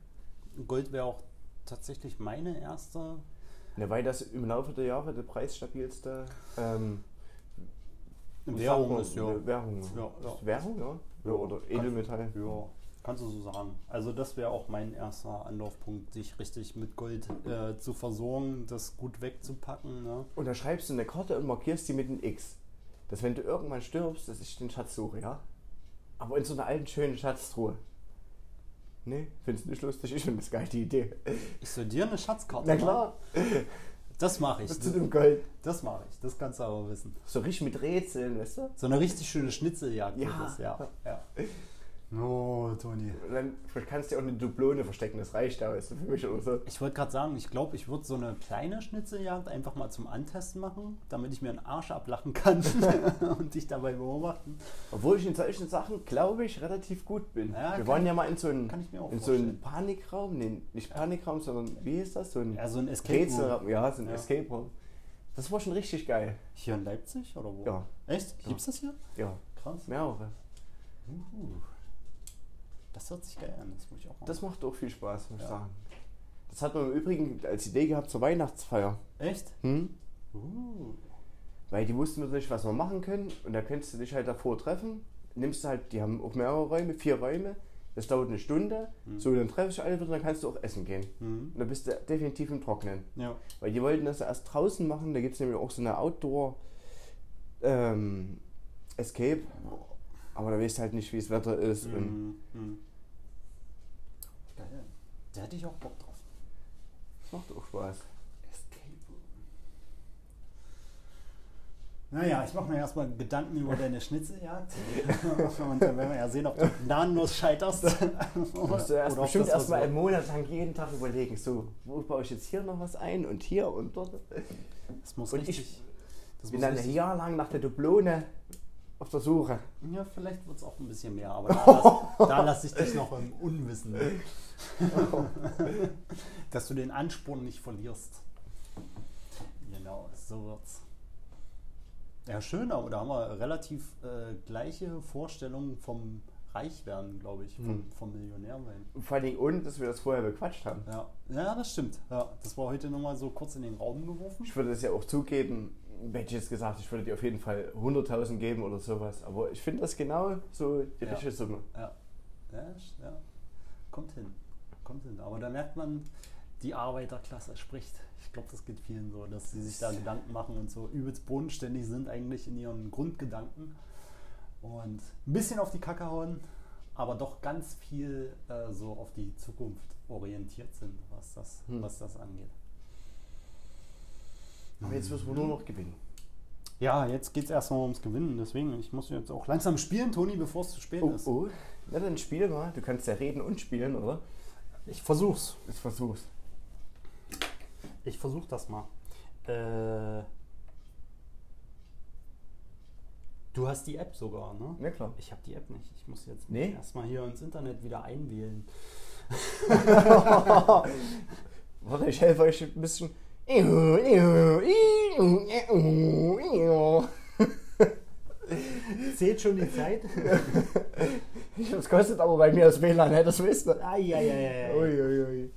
Gold wäre auch tatsächlich meine erste. Ja, weil das im Laufe der Jahre der preisstabilste ähm, Währung ist, ja. Eine Währung. Ja, ja. Währung, ja? ja oder Edelmetall. Ja, kannst du so sagen. Also das wäre auch mein erster Anlaufpunkt, sich richtig mit Gold äh, zu versorgen, das gut wegzupacken. Ne? Und da schreibst du eine Karte und markierst die mit einem X. Dass wenn du irgendwann stirbst, dass ich den Schatz suche, ja? Aber in so einer alten, schönen Schatztruhe. Nee, findest du nicht lustig? Ich finde das geil, die Idee. Ich soll dir eine Schatzkarte Na machen? klar, Das mache ich. das zu dem Gold. Das mache ich. Das kannst du aber wissen. So richtig mit Rätseln, weißt du? So eine richtig schöne Schnitzeljagd Ja. das, ja. ja. Oh, Toni. Und dann kannst du dir auch eine Dublone verstecken, das reicht ja, weißt du, für mich oder so. Ich wollte gerade sagen, ich glaube, ich würde so eine kleine Schnitzeljagd einfach mal zum Antesten machen, damit ich mir einen Arsch ablachen kann und dich dabei beobachten. Obwohl ich in solchen Sachen, glaube ich, relativ gut bin. Ja, Wir waren ja mal in so einen, kann ich mir auch in so einen. Panikraum, nee, nicht Panikraum, sondern wie ist das? So ein Ja, so ein Escape Room. Rätselraum. Ja, so ein Ja. Escape Room. Das war schon richtig geil. Hier in Leipzig oder wo? Ja. Echt? Ja. Gibt's das hier? Ja, Krass. mehrere. Uh. Das hört sich geil an, das muss ich auch mal. Das macht auch viel Spaß, muss ich Ja. sagen. Das hat man im Übrigen als Idee gehabt zur Weihnachtsfeier. Echt? Hm? Uh. Weil die wussten natürlich, was wir machen können. Und da könntest du dich halt davor treffen. Nimmst du halt, die haben auch mehrere Räume, vier Räume. Das dauert eine Stunde. Mhm. So, dann treffen sich alle wieder und dann kannst du auch essen gehen. Mhm. Und dann bist du definitiv im Trocknen. Ja. Weil die wollten das erst draußen machen. Da gibt es nämlich auch so eine Outdoor ähm, Escape. Aber da weißt du halt nicht, wie das Wetter ist. Mhm. Mhm. Geil. Da hätte ich auch Bock drauf. das macht auch Spaß. Escape Room. Naja, ich mache mir erstmal Gedanken über deine Schnitzeljagd. Und dann werden wir ja sehen, ob du gnadenlos scheiterst. Du musst du erst Oder bestimmt das erst mal was einen Monat lang jeden Tag überlegen, so, wo baue ich jetzt hier noch was ein und hier und dort. Das muss Und richtig. ich das bin dann ein Jahr lang nach der Dublone auf der Suche. ja, vielleicht wird es auch ein bisschen mehr, aber da lasse da lass ich dich noch im Unwissen. Dass du den Ansporn nicht verlierst. Genau, so wird's. Ja, schön, aber da haben wir relativ äh, gleiche Vorstellungen vom Reichwerden, glaube ich, vom, Hm. vom Millionärsein. Und vor allen Dingen ohne, dass wir das vorher bequatscht haben. Ja. ja, das stimmt. Ja, das war heute nochmal so kurz in den Raum geworfen. Ich würde es ja auch zugeben, hätte jetzt gesagt, ich würde dir auf jeden Fall 100.000 geben oder sowas. Aber ich finde das genau so die Ja. richtige Summe. Ja. Ja, ja. Kommt hin. Kommt hin. Aber da merkt man, die Arbeiterklasse spricht. Ich glaube, das geht vielen so, dass sie sich da Gedanken machen und so übelst bodenständig sind eigentlich in ihren Grundgedanken. Und ein bisschen auf die Kacke hauen, aber doch ganz viel äh, so auf die Zukunft orientiert sind, was das, Hm. was das angeht. Aber jetzt müssen wir nur noch gewinnen. Ja, jetzt geht es erstmal ums Gewinnen. Deswegen, ich muss jetzt auch langsam spielen, Toni, bevor es zu spät Oh, ist. oh. Na dann spiel mal. Du kannst ja reden und spielen, oder? Ich versuch's. Ich versuch's. Ich versuch das mal. Äh, du hast die App sogar, ne? Ja klar. Ich habe die App nicht. Ich muss jetzt Nee? erstmal hier ins Internet wieder einwählen. Warte, ich helfe euch ein bisschen. Zählt schon die Zeit? Das kostet aber bei mir das WLAN, ne? das wisst ihr. Eieiei. Uiuiui.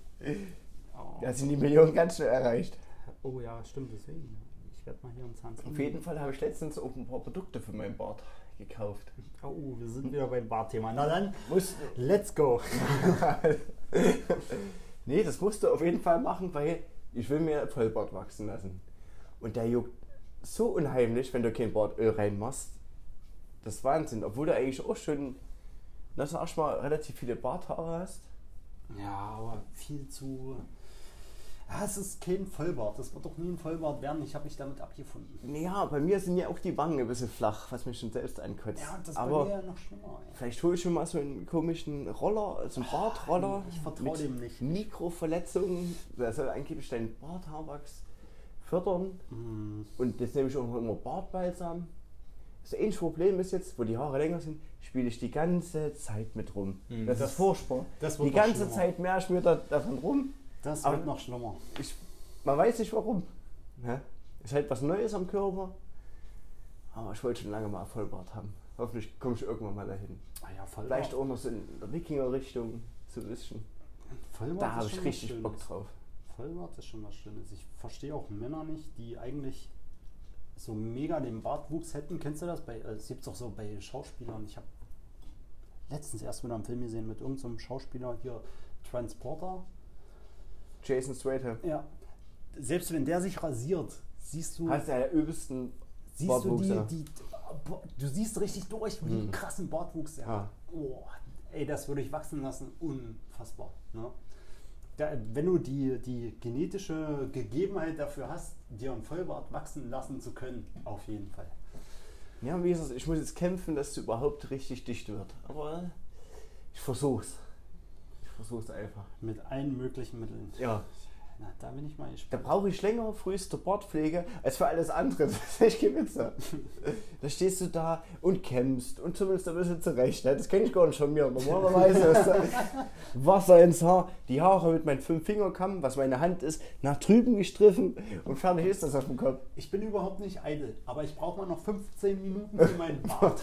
Oh. Da sind die Millionen ganz schnell erreicht. oh ja, stimmt, deswegen. Ich werde mal hier uns Hans. Auf jeden Fall habe ich letztens auch ein paar Produkte für meinen Bart gekauft. Oh, wir sind wieder beim Barthema. Na dann, Muss, let's go. nee, das musst du auf jeden Fall machen, weil ich will mir Vollbart wachsen lassen. Und der juckt so unheimlich, wenn du kein Bartöl reinmachst. Das ist Wahnsinn. Obwohl du eigentlich auch schon, na sag ich mal, relativ viele Barthaare hast. Ja, aber viel zu. Ja, es ist kein Vollbart. Das wird doch nie ein Vollbart werden. Ich habe mich damit abgefunden. Ja, bei mir sind ja auch die Wangen ein bisschen flach, was mich schon selbst ankotzt. Ja, das ist Aber bei mir ja noch schlimmer. Ey. vielleicht hole ich schon mal so einen komischen Roller, so einen Bartroller. ich vertrau mit dem nicht. Mikroverletzungen. Der soll angeblich deinen Barthaarwachs fördern. Hm. Und jetzt nehme ich auch noch immer Bartbalsam. Das einzige Problem ist jetzt, wo die Haare länger sind, spiele ich die ganze Zeit mit rum. Hm, Das, das- ist furchtbar. das die ganze schlimmer. Zeit mehr ich mir da, davon rum. Das Aber- wird noch schlimmer. Ich, man weiß nicht warum. Ne? Ist halt was Neues am Körper. Aber ich wollte schon lange mal Vollbart haben. Hoffentlich komme ich irgendwann mal dahin. Ah ja, Vollbart. Vielleicht auch noch so in der Wikinger-Richtung, so ein bisschen. Vollbart Da ist habe ich richtig. Bock drauf. Vollbart ist schon was Schönes. Ich verstehe auch Männer nicht, die eigentlich so mega den Bartwuchs hätten. Kennst du das? Bei, äh, es gibt es auch so bei Schauspielern. Ich habe letztens erst wieder einen Film gesehen mit irgendeinem Schauspieler hier, Transporter. Jason Stratham. Ja. Selbst wenn der sich rasiert, siehst du, Hast du ja der übelsten siehst du die, die, du siehst richtig durch, wie Mhm. krassen Bartwuchs er Ja. hat. Oh, ey, das würde ich wachsen lassen. Unfassbar. Ne? Da, wenn du die, die genetische Gegebenheit dafür hast, dir einen Vollbart wachsen lassen zu können, auf jeden Fall. Ja, wie gesagt, ich muss jetzt kämpfen, dass es überhaupt richtig dicht wird. Aber ich versuch's. Versuch's einfach. Mit allen möglichen Mitteln. Ja. Na, da bin ich mal Da gespannt. brauche ich länger früheste Bartpflege als für alles andere. Das ist echt Witz. Da stehst du da und kämpfst und zumindest ein bisschen zurecht. ne? Das kenne ich gar nicht von mir. Normalerweise ist da Wasser ins Haar, die Haare mit meinem Fünf-Finger-Kamm, was meine Hand ist, nach drüben gestriffen und fertig ist das auf dem Kopf. Ich bin überhaupt nicht eitel, aber ich brauche mal noch 15 Minuten für meinen Bart.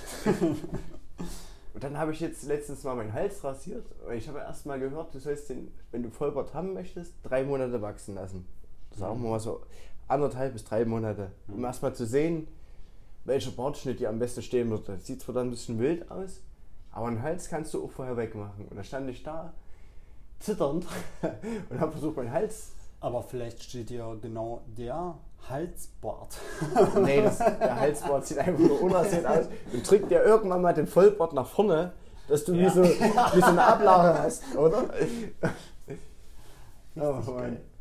Und dann habe ich jetzt letztens mal meinen Hals rasiert. Ich habe erst mal gehört, du sollst den, wenn du Vollbart haben möchtest, drei Monate wachsen lassen. Sagen wir mal so anderthalb bis drei Monate. Um Mhm. erst mal zu sehen, welcher Bartschnitt dir am besten stehen würde. Das sieht zwar dann ein bisschen wild aus, aber einen Hals kannst du auch vorher wegmachen. Und da stand ich da, zitternd, und habe versucht, meinen Hals. Aber vielleicht steht hier genau der Halsbart. Nee, das, der Halsbart sieht einfach nur unaussehend aus. Und drückt dir irgendwann mal den Vollbart nach vorne, dass du wie, Ja. so, wie so eine Ablage hast, oder? Oh.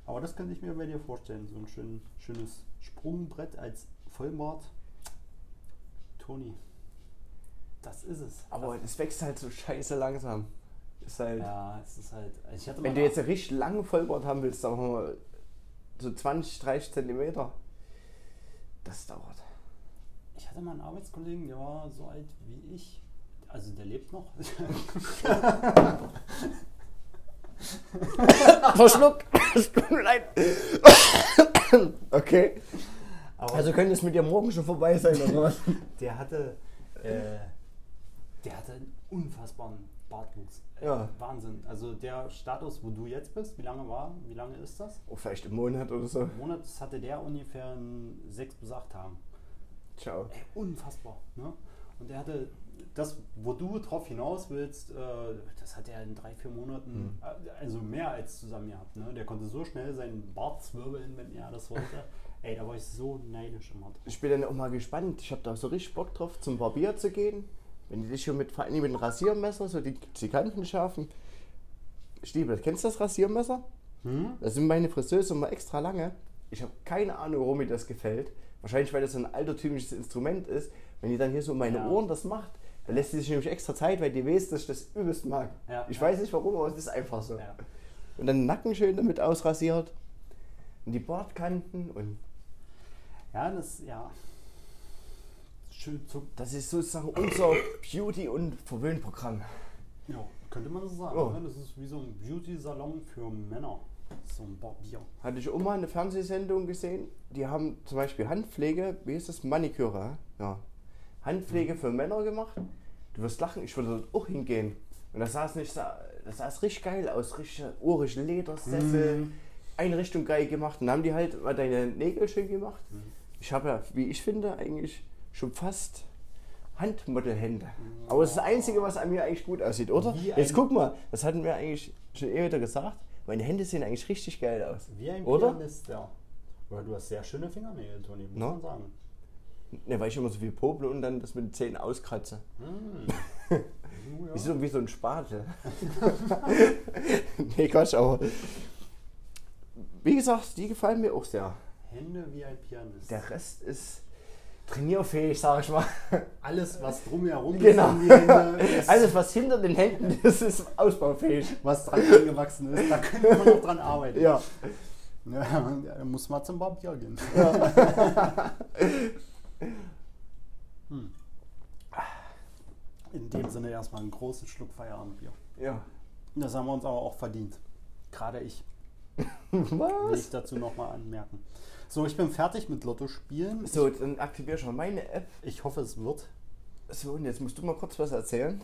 Aber das könnte ich mir bei dir vorstellen. So ein schön, schönes Sprungbrett als Vollbart. Toni, das ist es. Aber es wächst halt so scheiße langsam. Ist halt, ja, es ist halt. Hatte wenn du jetzt einen richtig langen Vollbart haben willst, sagen wir mal so 20, 30 Zentimeter, das dauert. ich hatte mal einen Arbeitskollegen, der war so alt wie ich. Also der lebt noch. Verschluckt! Es tut mir leid. okay. Aber Also könnte es mit dir morgen schon vorbei sein, oder was? der hatte, äh, der hatte einen unfassbaren Bartwuchs. Ja. Wahnsinn. Also der Status, wo du jetzt bist, wie lange war, wie lange ist das? Oh, vielleicht im Monat oder so. Im Monat hatte der ungefähr in sechs bis acht Tagen. Ciao. Ey, unfassbar. Ne? Und er hatte das, wo du drauf hinaus willst, äh, das hat er in drei, vier Monaten, Hm. äh, also mehr als zusammen gehabt. Ne? Der konnte so schnell seinen Bart zwirbeln, wenn er das wollte. Ey, da war ich so neidisch immer drauf. Ich bin dann auch mal gespannt. Ich habe da so richtig Bock drauf, zum Barbier zu gehen. Wenn die dich schon mit, mit dem Rasiermesser, so die, die Kanten schärfen. Stiebel, kennst du das Rasiermesser? Hm? Das sind meine Friseuse immer extra lange. Ich habe keine Ahnung, warum mir das gefällt. Wahrscheinlich, weil das so ein altertümliches Instrument ist. Wenn die dann hier so um meine Ja. Ohren das macht, dann lässt sie sich nämlich extra Zeit, weil die weiß, dass ich das übelst mag. Ja. Ich weiß nicht warum, aber es ist einfach so. Ja. Und dann den Nacken schön damit ausrasiert. Und die Bartkanten und Ja, das, ja. Schön zu, das ist sozusagen unser Beauty- und Verwöhnprogramm. ja, könnte man so sagen. Oh. ne? Das ist wie so ein Beauty-Salon für Männer. So ein Barbier. Hatte ich auch mal eine Fernsehsendung gesehen, die haben zum Beispiel Handpflege, wie ist das? Maniküre, ja. Handpflege für Männer gemacht. Du wirst lachen, ich würde dort auch hingehen. Und das sah es nicht, das sah es richtig geil aus, richtig urig Ledersessel, Mhm. Einrichtung geil gemacht. Und dann haben die halt mal deine Nägel schön gemacht. Mhm. Ich habe ja, wie ich finde, eigentlich schon fast Handmodelhände. Aber das ist das Einzige, was an mir eigentlich gut aussieht, oder? Wie Jetzt guck mal, das hatten wir eigentlich schon eh wieder gesagt. Meine Hände sehen eigentlich richtig geil aus. Wie ein Oder? Pianist, ja. Weil du hast sehr schöne Fingernägel, Toni, muss No? man sagen. Ne, weil ich immer so viel poble und dann das mit den Zähnen auskratze. Hm. Oh, ja. so, wie so ein Spatel. nee, Quatsch, aber. Wie gesagt, die gefallen mir auch sehr. Hände wie ein Pianist. Der Rest ist trainierfähig, sag ich mal. Alles, was drumherum Genau. ist Hände, ist, Alles, was hinter den Händen ist, ist ausbaufähig. was dran angewachsen ist, da könnte man noch dran arbeiten. Ja. Ja, da muss man zum Barbier gehen. hm. In dem Sinne erstmal einen großen Schluck Feierabendbier. Ja. Das haben wir uns aber auch verdient. Gerade ich. Will Was? ich dazu nochmal anmerken. So, ich bin fertig mit Lotto spielen. So, dann aktiviere schon meine App. Ich hoffe, es wird. So, und jetzt musst du mal kurz was erzählen.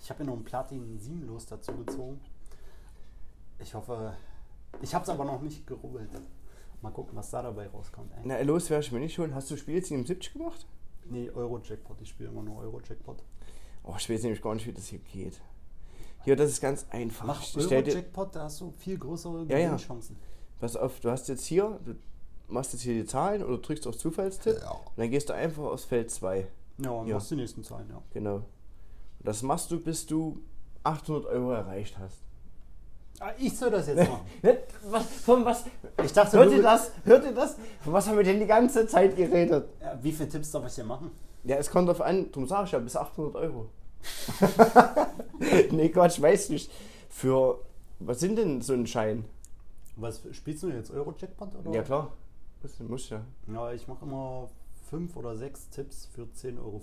Ich habe mir noch ein Platin 7 los dazu gezogen. Ich hoffe, ich habe es aber noch nicht gerubbelt. Mal gucken, was da dabei rauskommt. Ey. Na, los werde ich mir nicht holen. Hast du Spiel 77 gemacht? Nee, Euro-Jackpot. Ich spiele immer nur Euro-Jackpot. Oh, ich weiß nämlich gar nicht, wie das hier geht. Hier, das ist ganz einfach. Mach Euro-Jackpot, da hast du viel größere Ja, ja. Pass auf, du hast jetzt hier, du machst jetzt hier die Zahlen oder drückst auf Zufallstipp und dann gehst du einfach aufs Feld 2. Ja, und Ja. machst die nächsten Zahlen, ja. Genau. Und das machst du, bis du 800 Euro erreicht hast. Ah, ich soll das jetzt machen. Was, von was? Ich dachte, Hört ihr das? Hört ihr das? Von was haben wir denn die ganze Zeit geredet? Ja, wie viele Tipps darf ich dir machen? Ja, es kommt drauf an, darum sag ich ja, bis 800 Euro. nee, Quatsch, weiß nicht. Für, was sind denn so ein Schein? Was spielst du jetzt? Euro-Jackpot? Oder? Ja, klar. Das muss ja. Ja, ich mache immer fünf oder sechs Tipps für 10,50 Euro.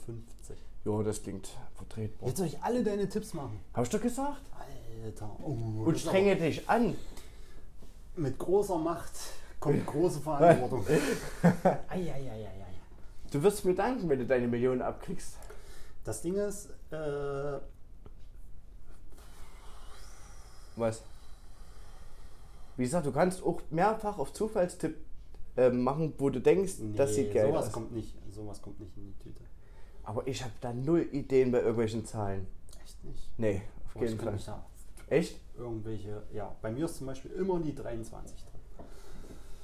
Jo, das klingt vertretbar. Jetzt soll ich alle deine Tipps machen. Hab ich doch gesagt? Alter. Oh, Und strenge dich an. Mit großer Macht kommt große Verantwortung. Eieieiei. Du wirst mir danken, wenn du deine Millionen abkriegst. Das Ding ist, äh, Was? Wie gesagt, du kannst auch mehrfach auf Zufallstipp äh, machen, wo du denkst, das sieht geil sowas aus. kommt nicht, sowas kommt nicht in die Tüte. Aber ich habe da null Ideen bei irgendwelchen Zahlen. Echt nicht. Nee, auf ich jeden Fall. Echt? irgendwelche, ja, bei mir ist zum Beispiel immer die 23 drin.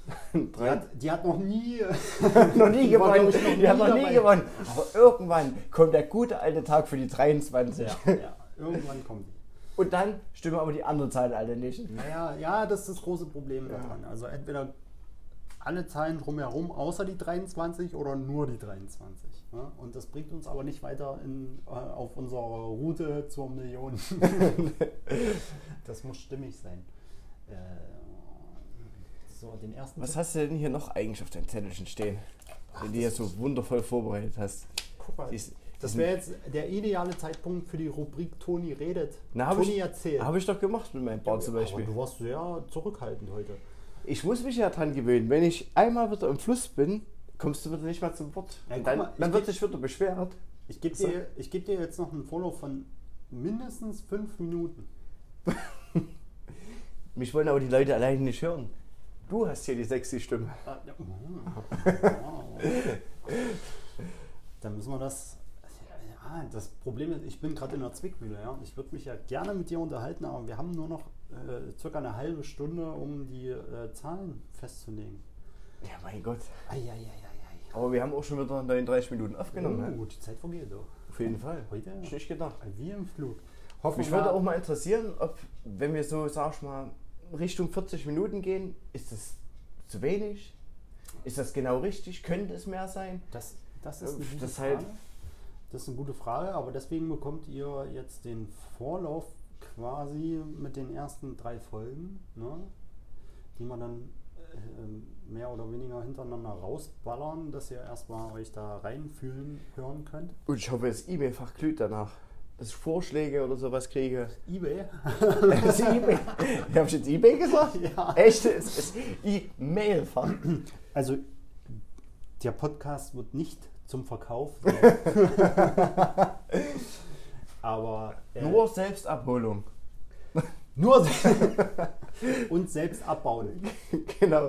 Die hat, die hat noch nie, noch nie Die gewonnen. noch Die haben nie noch nie dabei. gewonnen. Aber irgendwann kommt der gute alte Tag für die 23. ja, ja, irgendwann kommt die. Und dann stimmen aber die anderen Zahlen alle nicht. Naja, ja, das ist das große Problem Ja. daran. Also entweder alle Zahlen drumherum außer die 23 oder nur die 23. Ne? Und das bringt uns aber nicht weiter in, äh, auf unserer Route zur Million. das muss stimmig sein. Äh, so, den ersten Was Tipp- hast du denn hier noch eigentlich auf deinem Zettelchen stehen? Den du hier so wundervoll vorbereitet hast. Guck mal, Dies- das wäre jetzt der ideale Zeitpunkt für die Rubrik Toni redet. Na, Toni ich- erzählt. Habe ich doch gemacht mit meinem Bart zum Beispiel. Aber du warst sehr zurückhaltend heute. Ich muss mich ja dran gewöhnen. Wenn ich einmal wieder im Fluss bin, kommst du wieder nicht mehr zum Wort. Ja, dann, mal, dann wird sich wieder beschwert. Ich gebe So. dir, ich geb dir jetzt noch einen Vorlauf von mindestens fünf Minuten. Mich wollen aber die Leute alleine nicht hören. Du hast hier die sexy Stimme. Ah, ja. Wow. Dann müssen wir das. Ja, das Problem ist, ich bin gerade in der Zwickmühle. Ja? Ich würde mich ja gerne mit dir unterhalten, aber wir haben nur noch äh, circa eine halbe Stunde, um die äh, Zahlen festzulegen. Ja, mein Gott. Eieieiei. Aber wir haben auch schon wieder 39 Minuten aufgenommen. ne? Oh, die Zeit vergeht doch. Auf jeden Fall. Heute ich nicht gedacht. wie im Flug. Hoffen Mich würde auch mal interessieren, ob, wenn wir so, sag ich mal, Richtung 40 Minuten gehen, ist das zu wenig? Ist das genau richtig? Könnte es mehr sein? Das, das ist eine Äh, gute das Frage. Das ist eine gute Frage, aber deswegen bekommt ihr jetzt den Vorlauf quasi mit den ersten drei Folgen, ne? die wir dann äh, mehr oder weniger hintereinander rausballern, dass ihr erstmal euch da reinfühlen hören könnt. Und ich hoffe, das E-Mail-Fach glüht danach. Dass ich Vorschläge oder sowas kriege. Ebay? Das E-Mail. Habe ich jetzt E-Mail gesagt? ja. Echt? Es ist E-Mail-Fach. Also der Podcast wird nicht zum Verkauf. aber äh, Nur Selbstabholung. nur und selbst abbauen. genau.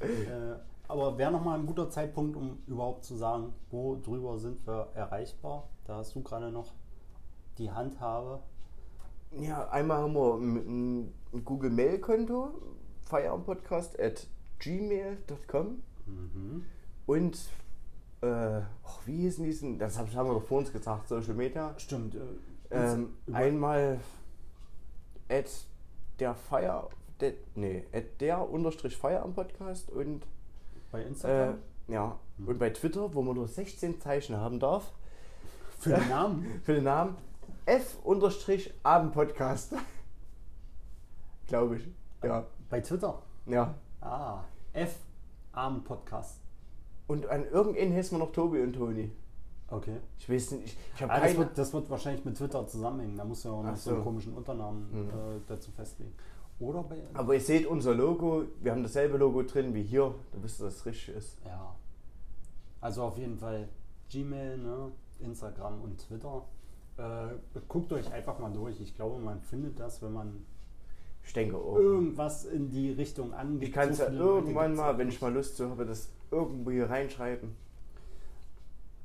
Äh, aber wäre nochmal ein guter Zeitpunkt, um überhaupt zu sagen, wo drüber sind wir erreichbar. Da hast du gerade noch die Handhabe. Ja, einmal haben wir ein, ein Google Mail Konto, feierabendpodcast at gmail.com Mhm. und äh, och, wie hießen diesen, das hab- haben wir doch vor uns gesagt, Social Media. Stimmt. Äh, Ähm, einmal at der Feier, der, nee, at der unterstrich Feierabend-Podcast und bei äh, Instagram. ja, und bei Twitter, wo man nur 16 Zeichen haben darf, Für den Namen. für den Namen F unterstrich Abendpodcast. Glaube ich. Ja. Bei Twitter. Ja. Ah. F. Arm Podcast. Und an irgendeinen heißen wir noch Tobi und Toni. Okay. Ich weiß nicht, ich, ich habe Ah, das, wird, das wird wahrscheinlich mit Twitter zusammenhängen. Da musst du ja auch noch Ach so einen so. komischen Unternamen Mhm. äh, dazu festlegen. Oder bei. Aber ihr seht unser Logo, wir haben dasselbe Logo drin wie hier, da wisst ihr, dass es richtig ist. Ja. Also auf jeden Fall Gmail, ne? Instagram und Twitter. Äh, guckt euch einfach mal durch. Ich glaube, man findet das, wenn man Ich denke auch. irgendwas in die Richtung angeht. Ich kann es So ja irgendwann mal, wenn ich mal Lust zu habe, das irgendwo hier reinschreiben.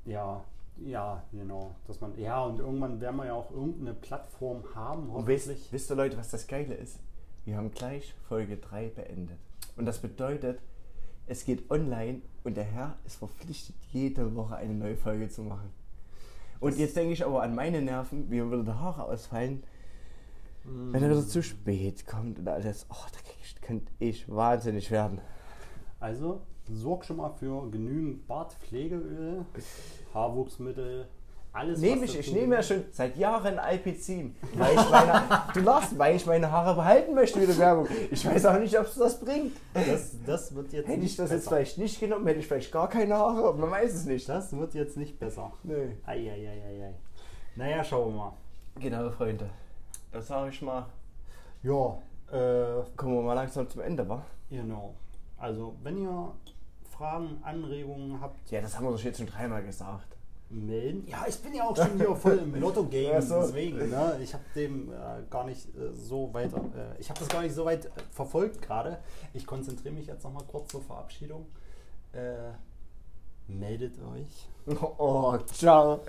Ja, ja, genau. Dass man, ja, und irgendwann werden wir ja auch irgendeine Plattform haben, Und wisst, hoffentlich. wisst ihr Leute, was das Geile ist? Wir haben gleich Folge 3 beendet. Und das bedeutet, es geht online und der Herr ist verpflichtet, jede Woche eine neue Folge zu machen. Und Das- jetzt denke ich aber an meine Nerven, wie mir wieder die Haare ausfallen, wenn er wieder zu spät kommt und alles. Oh, da könnte ich wahnsinnig werden. Also, sorg schon mal für genügend Bartpflegeöl, Haarwuchsmittel, alles. Nehme ich, ich nehme ja schon seit Jahren Alpizin, weil ich meine, du lachst, weil ich meine Haare behalten möchte, wie die Werbung. Ich weiß auch nicht, ob es das bringt. Das, das wird jetzt Hätte ich nicht das jetzt besser. vielleicht nicht genommen, hätte ich vielleicht gar keine Haare, aber man weiß es nicht. Das wird jetzt nicht besser. Nee. Eieieiei. Naja, schauen wir mal. Genau, Freunde. Das sage ich mal. Ja, äh, Kommen wir mal langsam zum Ende, wa? genau. Also, wenn ihr Fragen, Anregungen habt, Ja, das haben wir doch jetzt schon dreimal gesagt. melden. Ja, ich bin ja auch schon hier voll im Lotto-Game, so. deswegen. Ne? Ich habe dem äh, gar nicht äh, so weit, äh, ich habe das gar nicht so weit äh, verfolgt gerade. Ich konzentriere mich jetzt nochmal kurz zur Verabschiedung. Äh, meldet euch. Oh, ciao.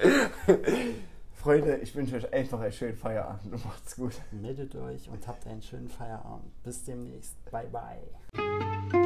Freunde, ich wünsche euch einfach einen schönen Feierabend und macht's gut. Meldet euch und habt einen schönen Feierabend. Bis demnächst. Bye, bye.